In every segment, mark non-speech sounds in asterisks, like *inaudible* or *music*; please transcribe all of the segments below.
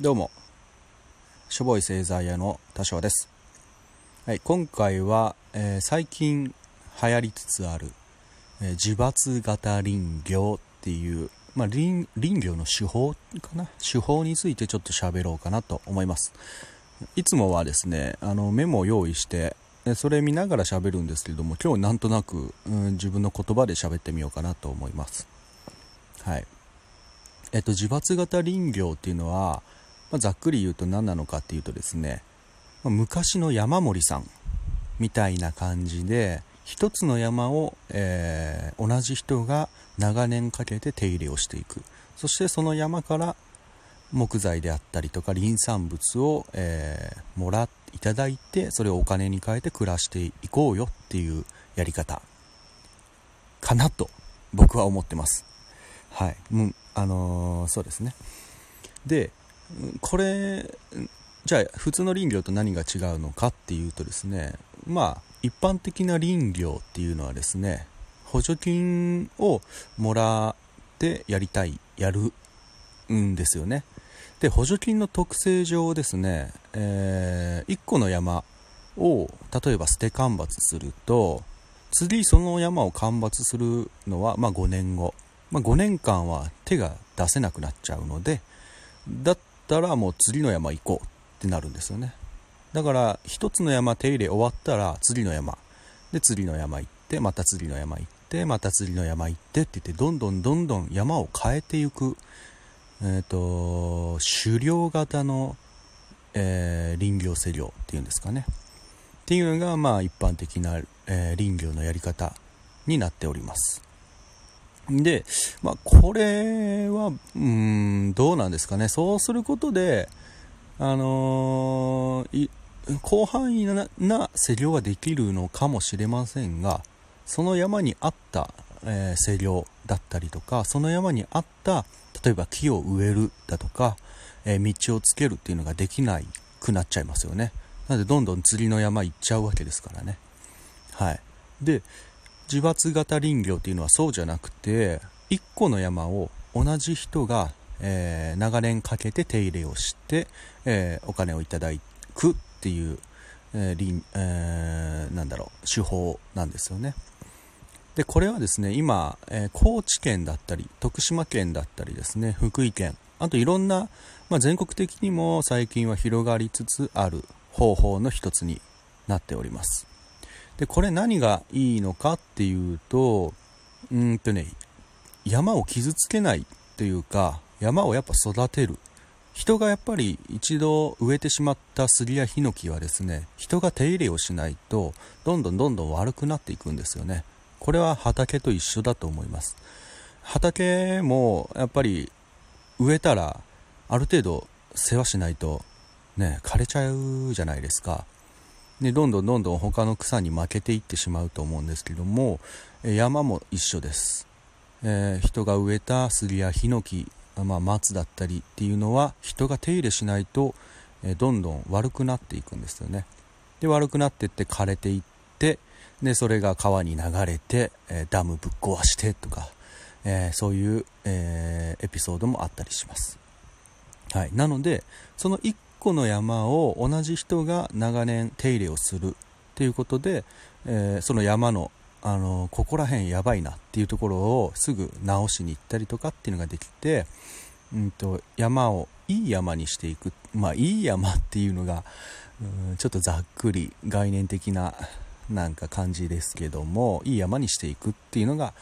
どうも、しょぼい製材屋の多少です。はい、今回は、えー、最近流行りつつある、えー、自伐型林業っていう、まあ、林林業の手法かな？手法についてちょっと喋ろうかなと思います。いつもはですね、あのメモを用意して、それ見ながら喋るんですけれども、今日なんとなく、うん、自分の言葉で喋ってみようかなと思います。はい。えっと、自伐型林業っていうのは、まあ、ざっくり言うと何なのかっていうとですね、まあ、昔の山森さんみたいな感じで一つの山を、えー、同じ人が長年かけて手入れをしていく。そしてその山から木材であったりとか林産物を、えー、もらっていただいてそれをお金に変えて暮らしていこうよっていうやり方。かなと僕は思ってます。はい、うん、あのー、そうですね。でこれじゃあ普通の林業と何が違うのかっていうとですねまあ一般的な林業っていうのはですね補助金をもらってやりたいやるんですよね。で補助金の特性上ですね、えー、1個の山を例えば捨て間伐すると次その山を間伐するのは、まあ、5年後、まあ、5年間は手が出せなくなっちゃうのでだっったらもう次の山行こうってなるんですよね。だから一つの山手入れ終わったら次の山。で次の山行ってまた次の山行ってまた次の山行ってって言ってどんどんどんどん山を変えていく。えっ、ー、と狩猟型の、えー、林業施業っていうんですかね。っていうのがまあ一般的な、えー、林業のやり方になっております。で、まあ、これは、うん、どうなんですかね。そうすることで、あのー、広範囲なな施業ができるのかもしれませんが、その山にあった、えー、施業だったりとか、その山にあった、例えば木を植えるだとか、えー、道をつけるっていうのができなくなっちゃいますよね。なので、どんどん釣りの山行っちゃうわけですからね。はい。で、自伐型林業っていうのはそうじゃなくて1個の山を同じ人が、えー、長年かけて手入れをして、えー、お金をいただくっていう、えーえー、なんだろう手法なんですよね。でこれはですね今、え高知県だったり徳島県だったりですね福井県あといろんな、まあ、全国的にも最近は広がりつつある方法の一つになっております。で、これ何がいいのかっていうと、うんとね、山を傷つけないというか、山をやっぱ育てる。人がやっぱり一度植えてしまった杉やヒノキはですね、人が手入れをしないと、どんどんどんどん悪くなっていくんですよね。これは畑と一緒だと思います。畑もやっぱり植えたらある程度世話しないとね、枯れちゃうじゃないですか。でどんどんどんどん他の草に負けていってしまうと思うんですけども山も一緒です、えー、人が植えた杉やヒノキ、まあ、松だったりっていうのは人が手入れしないと、えー、どんどん悪くなっていくんですよね。で悪くなっていって枯れていってでそれが川に流れて、えー、ダムぶっ壊してとか、えそういう、えエピソードもあったりします。はい。なのでその1個の山を同じ人が長年手入れをするっていうことで、えー、その山のあのここら辺やばいなっていうところをすぐ直しに行ったりとかっていうのができて、うんと、山をいい山にしていくまあいい山っていうのがうんちょっとざっくり概念的ななんか感じですけどもいい山にしていくっていうのが、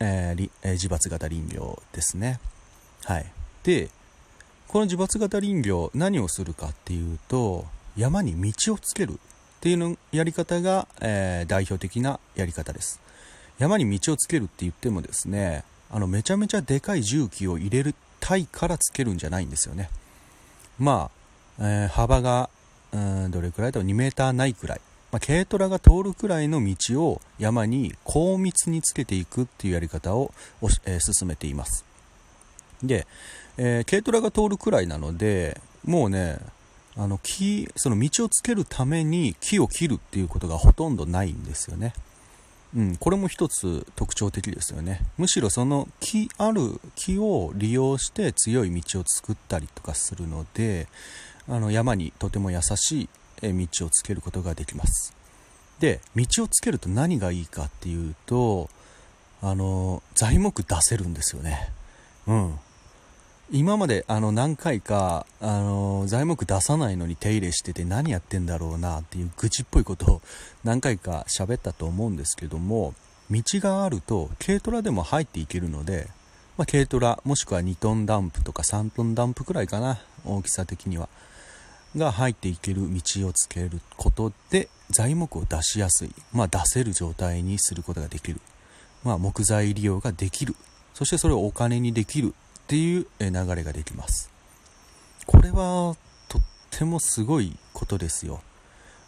えーえー、自伐型林業ですね。はい。でこの自伐型林業何をするかっていうと山に道をつけるっていうのやり方が、えー、代表的なやり方です。山に道をつけるって言ってもですねあのめちゃめちゃでかい重機を入れるたいからつけるんじゃないんですよね。まあ、えー、幅がうんどれくらいだろう？2メーターないくらい、まあ、軽トラが通るくらいの道を山に高密につけていくっていうやり方を、えー、進めています。で、えー、軽トラが通るくらいなので、もうね、あの木、その道をつけるために木を切るっていうことがほとんどないんですよね。うん、これも一つ特徴的ですよね。むしろその木ある木を利用して強い道を作ったりとかするのであの山にとても優しい道をつけることができます。で道をつけると何がいいかっていうとあの材木出せるんですよね。うん。今まであの何回かあの材木出さないのに手入れしてて何やってんだろうなっていう愚痴っぽいことを何回か喋ったと思うんですけども道があると軽トラでも入っていけるので、まあ、軽トラもしくは2トンダンプとか3トンダンプくらいかな大きさ的には。が入っていける道をつけることで材木を出しやすい、まあ、出せる状態にすることができる、まあ、木材利用ができる。そしてそれをお金にできる。っていう流れができます。これはとってもすごいことですよ。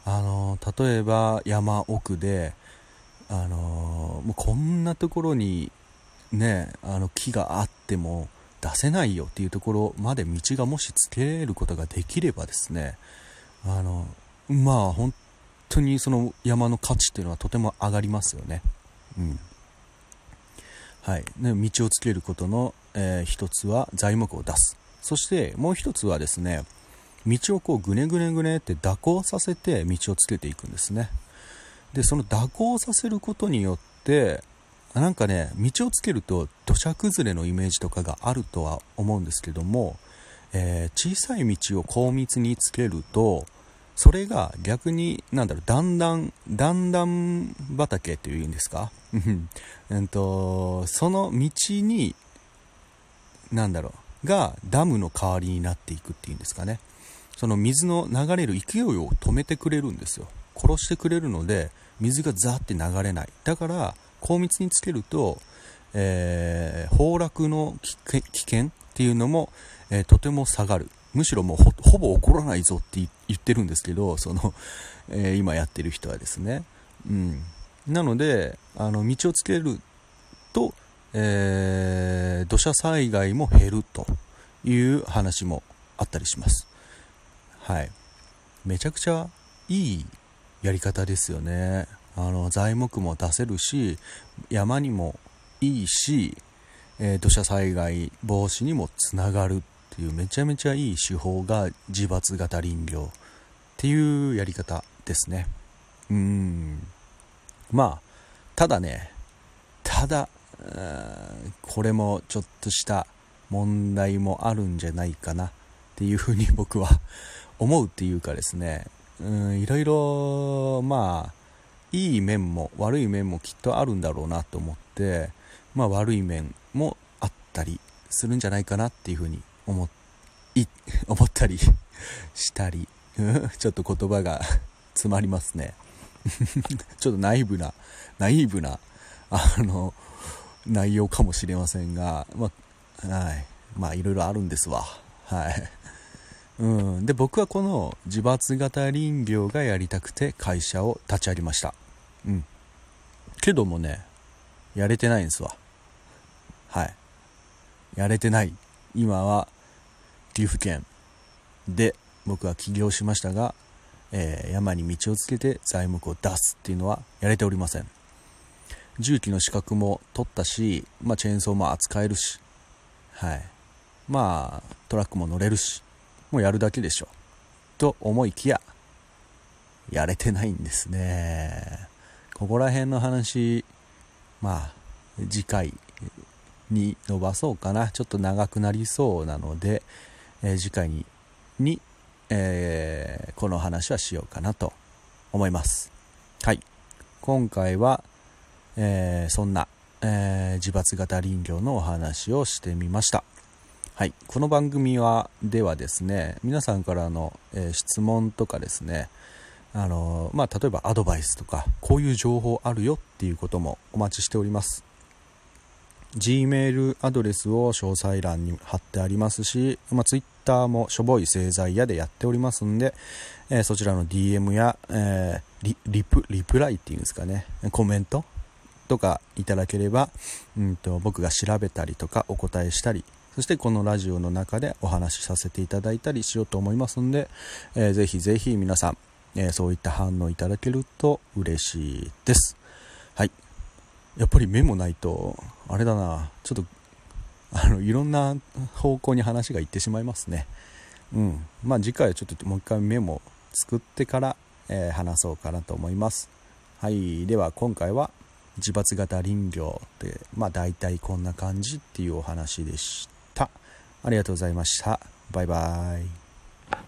あの例えば山奥であのもうこんなところにねあの木があっても出せないよっていうところまで道がもしつけることができればですねあのまあ本当にその山の価値っていうのはとても上がりますよね。うん。はい、ね、道をつけることのえー、一つは材木を出す。そしてもう一つはですね道をこうぐねぐねぐねって蛇行させて道をつけていくんですね。でその蛇行させることによってなんかね道をつけると土砂崩れのイメージとかがあるとは思うんですけども、えー、小さい道を高密につけるとそれが逆に、なんだろう、だんだん、だんだん畑っていうんですか？*laughs* うん。と、その道になんだろう、がダムの代わりになっていくっていうんですかね。その水の流れる勢いを止めてくれるんですよ。殺してくれるので、水がザーって流れない。だから、高密につけると、えー、崩落の危険っていうのも、えー、とても下がる。むしろもうほぼ起こらないぞって言ってるんですけど、その、えー、今やってる人はですね。うん。なので、あの、道をつける、えー、土砂災害も減るという話もあったりします。はい。めちゃくちゃいいやり方ですよね。あの、材木も出せるし、山にもいいし、えー、土砂災害防止にもつながるっていうめちゃめちゃいい手法が自伐型林業っていうやり方ですね。うん。まあ、ただね、ただ、これもちょっとした問題もあるんじゃないかなっていうふうに僕は思うっていうかですね、いろいろ、まあ、いい面も悪い面もきっとあるんだろうなと思って、まあ悪い面もあったりするんじゃないかなっていうふうに思い、*laughs* 思ったり *laughs* したり、ちょっと言葉が *laughs* 詰まりますね。ちょっとナイブな、ナイブな、あの、内容かもしれませんが、まあ、はい。まあ、いろいろあるんですわ。はい。うん。で、僕はこの自伐型林業がやりたくて会社を立ち上げました。うん。けどもね、やれてないんですわ。はい。やれてない。今は、岐阜県で僕は起業しましたが、えー、山に道をつけて材木を出すっていうのはやれておりません。重機の資格も取ったし、まあ、チェーンソーも扱えるし、はい。まあ、トラックも乗れるし、もうやるだけでしょ。と思いきや、やれてないんですね。ここら辺の話、まあ、次回に伸ばそうかな。ちょっと長くなりそうなので、えー、次回に、に、えー、この話はしようかなと思います。はい。今回は、えー、そんな、えー、自伐型林業のお話をしてみました。はい、この番組はではですね皆さんからの、えー、質問とかですねあのまあ、例えばアドバイスとかこういう情報あるよっていうこともお待ちしております Gmail アドレスを詳細欄に貼ってありますし、まあ、Twitter もしょぼい製材屋でやっておりますんで、えー、そちらの DM や、え、リプリプライっていうんですかねコメントとかいただければ、うんと、僕が調べたりとかお答えしたり、そしてこのラジオの中でお話しさせていただいたりしようと思いますんで、えー、ぜひぜひ皆さん、えー、そういった反応いただけると嬉しいです。はい。やっぱりメモないとあれだな。ちょっとあのいろんな方向に話がいってしまいますね。うん。まあ次回はちょっともう一回メモ作ってから、えー、話そうかなと思います。はい。では今回は自伐型林業ってまあ大体こんな感じっていうお話でした。ありがとうございました。バイバイ。